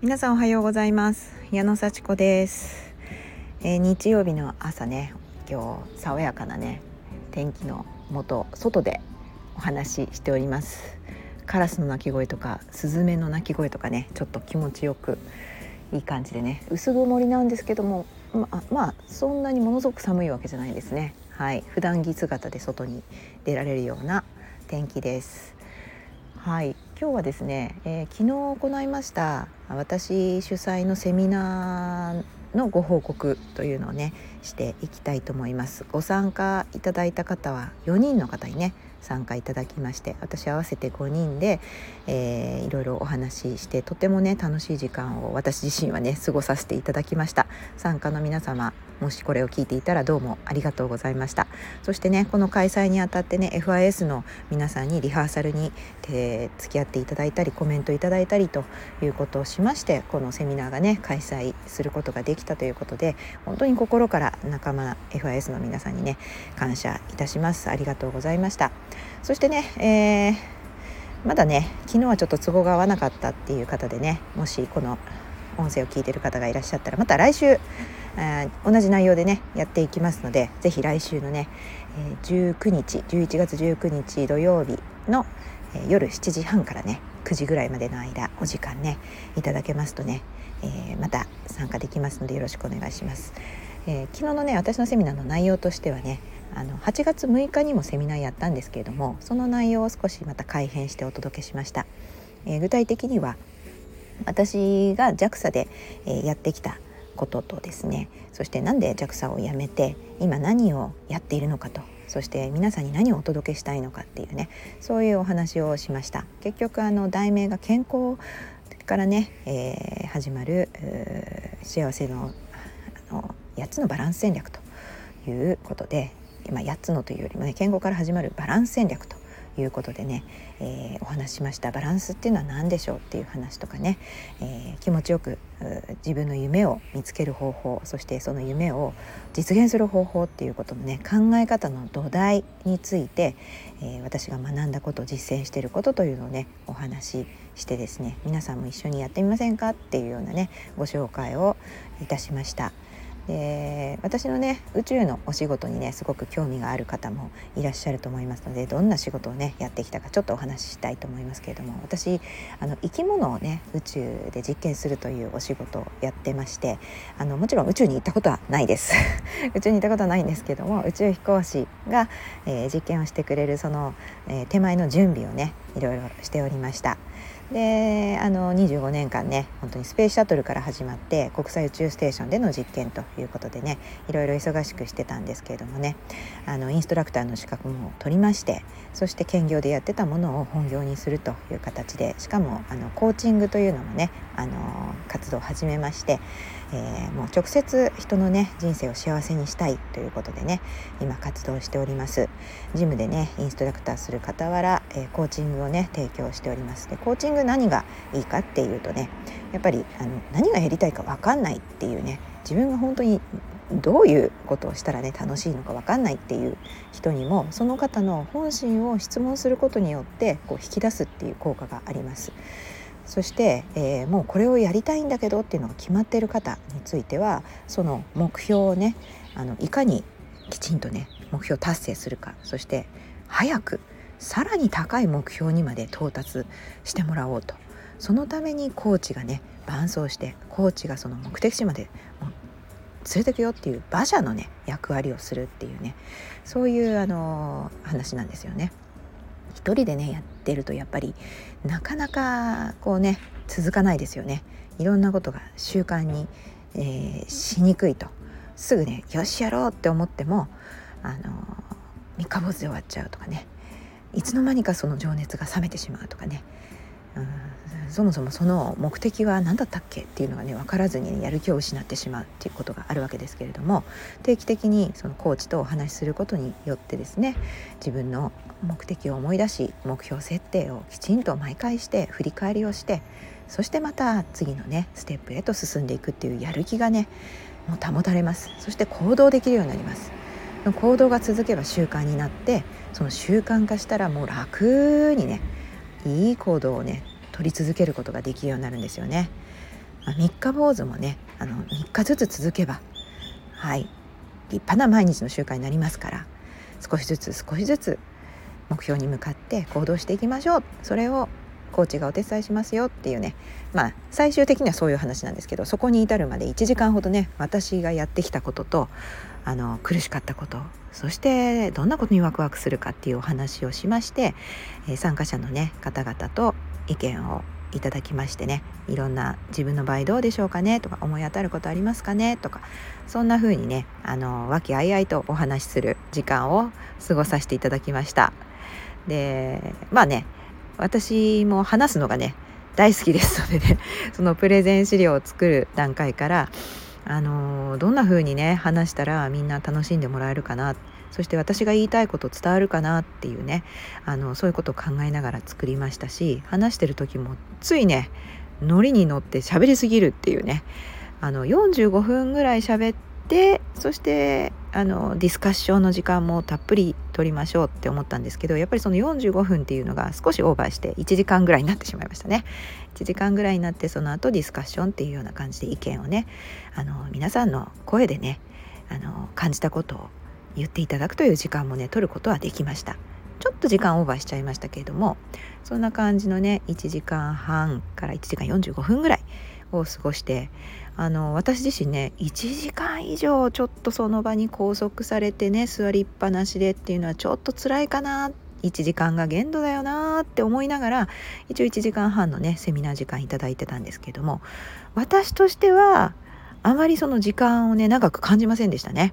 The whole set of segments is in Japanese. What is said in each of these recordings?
皆さんおはようございます。矢野幸子です、えー、日曜日の朝ね今日爽やかなね天気のもと外でお話ししております。カラスの鳴き声とかスズメの鳴き声とかねちょっと気持ちよくいい感じでね薄曇りなんですけどもまあ、まあ、そんなにものすごく寒いわけじゃないですね。はい。普段着姿で外に出られるような天気です。はい。今日はですね、えー、昨日行いました私主催のセミナーのご報告というのをねしていきたいと思います。ご参加いただいた方は4人の方にね参加いただきまして私合わせて5人で、えー、いろいろお話ししてとてもね楽しい時間を私自身はね過ごさせていただきました。参加の皆様もしこれを聞いていたらどうもありがとうございました。そしてねこの開催にあたってね FIS の皆さんにリハーサルに、えー、付き合っていただいたりコメントいただいたりということをしましてこのセミナーがね開催することができたということで本当に心から仲間 FIS の皆さんにね感謝いたします。ありがとうございました。そしてね、えー、まだね昨日はちょっと都合が合わなかったっていう方でねもしこの音声を聞いてる方がいらっしゃったらまた来週同じ内容でねやっていきますので是非来週のね、えー、19日11月19日土曜日の、えー、夜7時半からね9時ぐらいまでの間お時間ねいただけますとね、えー、また参加できますのでよろしくお願いします。えー、昨日のね私のセミナーの内容としてはねあの8月6日にもセミナーやったんですけれどもその内容を少しまた改編してお届けしました。えー、具体的には私が JAXA で、えー、やってきたこととですねそしてなんで JAXA を辞めて今何をやっているのかとそして皆さんに何をお届けしたいのかっていうねそういうお話をしました結局あの題名が健康からね、えー、始まる幸せのあの8つのバランス戦略ということで、まあ、8つのというよりもね健康から始まるバランス戦略ということでね、えー、お話しましたバランスっていうのは何でしょうっていう話とかね、えー、気持ちよく自分の夢を見つける方法そしてその夢を実現する方法っていうことのね考え方の土台について、えー、私が学んだこと実践していることというのをねお話ししてですね皆さんも一緒にやってみませんかっていうようなねご紹介をいたしました。で私のね宇宙のお仕事にねすごく興味がある方もいらっしゃると思いますのでどんな仕事をねやってきたかちょっとお話ししたいと思いますけれども私あの生き物をね宇宙で実験するというお仕事をやってましてあのもちろん宇宙に行ったことはないです 宇宙に行ったことはないんですけども宇宙飛行士が、えー、実験をしてくれるその、えー、手前の準備をねいろいろしておりました。であの25年間ね本当にスペースシャトルから始まって国際宇宙ステーションでの実験ということでねいろいろ忙しくしてたんですけれどもねあのインストラクターの資格も取りましてそして兼業でやってたものを本業にするという形でしかもあのコーチングというのもねあの活動を始めましてえー、もう直接人のね人生を幸せにしたいということでね今活動しておりますジムでねインストラクターする傍ら、えー、コーチングをね提供しておりますでコーチング何がいいかっていうとねやっぱりあの何がやりたいか分かんないっていうね自分が本当にどういうことをしたらね楽しいのか分かんないっていう人にもその方の本心を質問することによってこう引き出すっていう効果があります。そして、えー、もうこれをやりたいんだけどっていうのが決まっている方についてはその目標をねあのいかにきちんとね目標達成するかそして早くさらに高い目標にまで到達してもらおうとそのためにコーチがね伴走してコーチがその目的地まで連れてくよっていう馬車のね役割をするっていうねそういうあの話なんですよね。一人でねやってるとやっぱりなかなかこうね続かないですよね。いろんなことが習慣に、えー、しにくいと。すぐねよしやろうって思ってもあの三日坊主で終わっちゃうとかね。いつの間にかその情熱が冷めてしまうとかね、うん、そもそもその目的は何だったっけっていうのがね分からずに、ね、やる気を失ってしまうっていうことがあるわけですけれども定期的にそのコーチとお話しすることによってですね自分の目的を思い出し目標設定をきちんと毎回して振り返りをしてそしてまた次のねステップへと進んでいくっていうやる気がねもう保たれます。そして行動できるようになります。行動が続けば習慣になってその習慣化したらもう楽にねいい行動をね取り続けることができるようになるんですよね。まあ、三日坊主もねあの3日ずつ続けばはい立派な毎日の習慣になりますから少しずつ少しずつ目標に向かって行動していきましょうそれをコーチがお手伝いしますよっていうねまあ最終的にはそういう話なんですけどそこに至るまで1時間ほどね私がやってきたこととあの苦しかったことそしてどんなことにワクワクするかっていうお話をしまして、え、参加者のね方々と意見をいただきましてねいろんな自分の場合どうでしょうかねとか思い当たることありますかねとかそんな風にねあの和気あいあいとお話しする時間を過ごさせていただきました。でまあね私も話すのがね大好きですのでね そのプレゼン資料を作る段階からあのどんな風にね話したらみんな楽しんでもらえるかなそして私が言いたいこと伝わるかなっていうねあのそういうことを考えながら作りましたし話してる時もついねノリに乗って喋りすぎるっていうねあの45分ぐらい喋ってそしてあのディスカッションの時間もたっぷり取りましょうって思ったんですけどやっぱりその45分っていうのが少しオーバーして1時間ぐらいになってしまいましたね。1時間ぐらいになってその後ディスカッションっていうような感じで意見をねあの皆さんの声でねあの感じたことを言っていただくという時間もね取ることはできましたちょっと時間オーバーしちゃいましたけれどもそんな感じのね1時間半から1時間45分ぐらいを過ごしてあの私自身ね1時間以上ちょっとその場に拘束されてね座りっぱなしでっていうのはちょっと辛いかな1時間が限度だよなって思いながら一応1時間半のねセミナー時間いただいてたんですけども私としてはあまりその時間をね長く感じませんでしたね。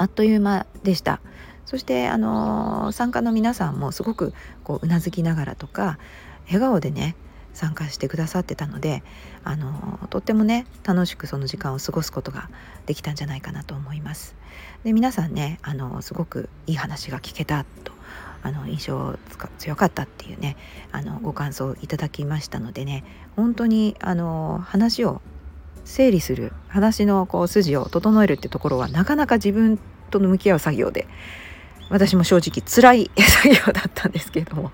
あっという間でした。そしてあの参加の皆さんもすごくこうなずきながらとか笑顔でね参加してくださってたのであのとってもね楽しくその時間を過ごすことができたんじゃないかなと思います。で皆さんねあのすごくいい話が聞けたとあの印象強かったっていうねあのご感想いただきましたのでね本当にあの話を整理する話のこう筋を整えるってところはなかなか自分と向き合う作業で私も正直辛い 作業だったんですけれども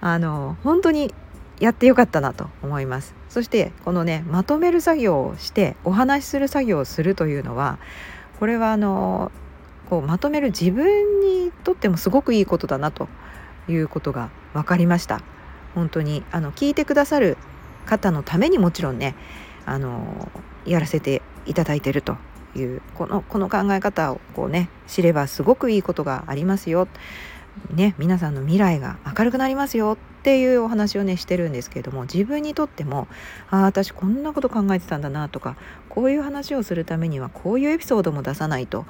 あの本当にやってよかったなと思います。そしてこのねまとめる作業をしてお話しする作業をするというのはこれはあのこうまとめる自分にとってもすごくいいことだなということが分かりました。本当にあの聞いてくださる方のためにもちろんねあのやらせていただいてると。いうこのこの考え方をこうね知ればすごくいいことがありますよ。ね、皆さんの未来が明るくなりますよっていうお話をねしてるんですけれども自分にとってもああ私こんなこと考えてたんだなとかこういう話をするためにはこういうエピソードも出さないと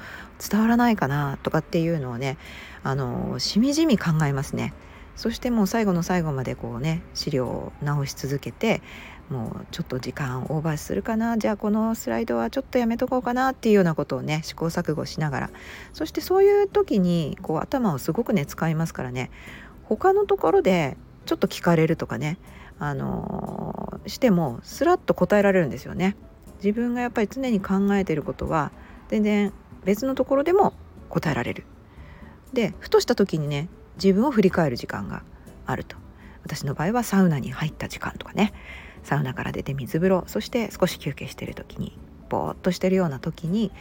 伝わらないかなとかっていうのをねあのしみじみ考えますね。そしてもう最後の最後までこうね資料を直し続けてもうちょっと時間オーバーするかなじゃあこのスライドはちょっとやめとこうかなっていうようなことをね試行錯誤しながらそしてそういう時にこう頭をすごくね使いますからね他のところでちょっと聞かれるとかねあのー、してもスラッと答えられるんですよね。自分がやっぱり常に考えてることは全然別のところでも答えられる。でふとした時にね自分を振り返る時間があると。私の場合はサウナに入った時間とかね。サウナから出て水風呂そして少し休憩してる時にぼーっとしてるような時に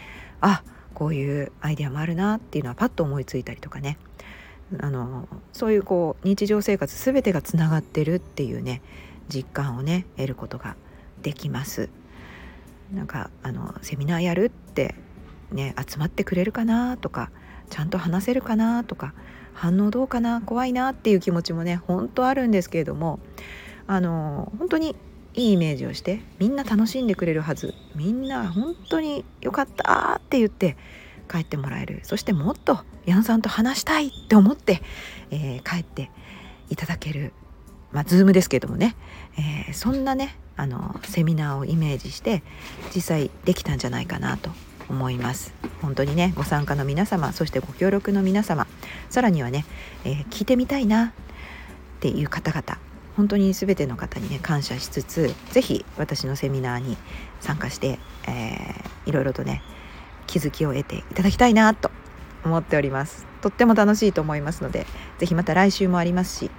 あこういうアイデアもあるなっていうのはパッと思いついたりとかね。あのそういうこう日常生活全てがつながってるっていうね実感をね得ることができます。なんかあのセミナーやるってね集まってくれるかなとかちゃんと話せるかなとか反応どうかな？怖いなっていう気持ちもね本当あるんですけれどもあの本当にいいイメージをしてみんな楽しんでくれるはず。みんな本当によかったって言って帰ってもらえる。そしてもっとヤンさんと話したいって思って、えー、帰っていただける。まあ、ズームですけどもね、えー、そんなねあのセミナーをイメージして実際できたんじゃないかなと思います。本当にねご参加の皆様そしてご協力の皆様さらにはね、えー、聞いてみたいなっていう方々本当に全ての方にね感謝しつつ是非私のセミナーに参加して、えー、いろいろとね気づきを得ていただきたいなと思っております。とっても楽しいと思いますので是非また来週もありますし、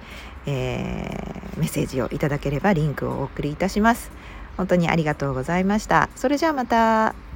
えー、メッセージをいただければリンクをお送りいたします。本当にありがとうございました。それじゃあまた。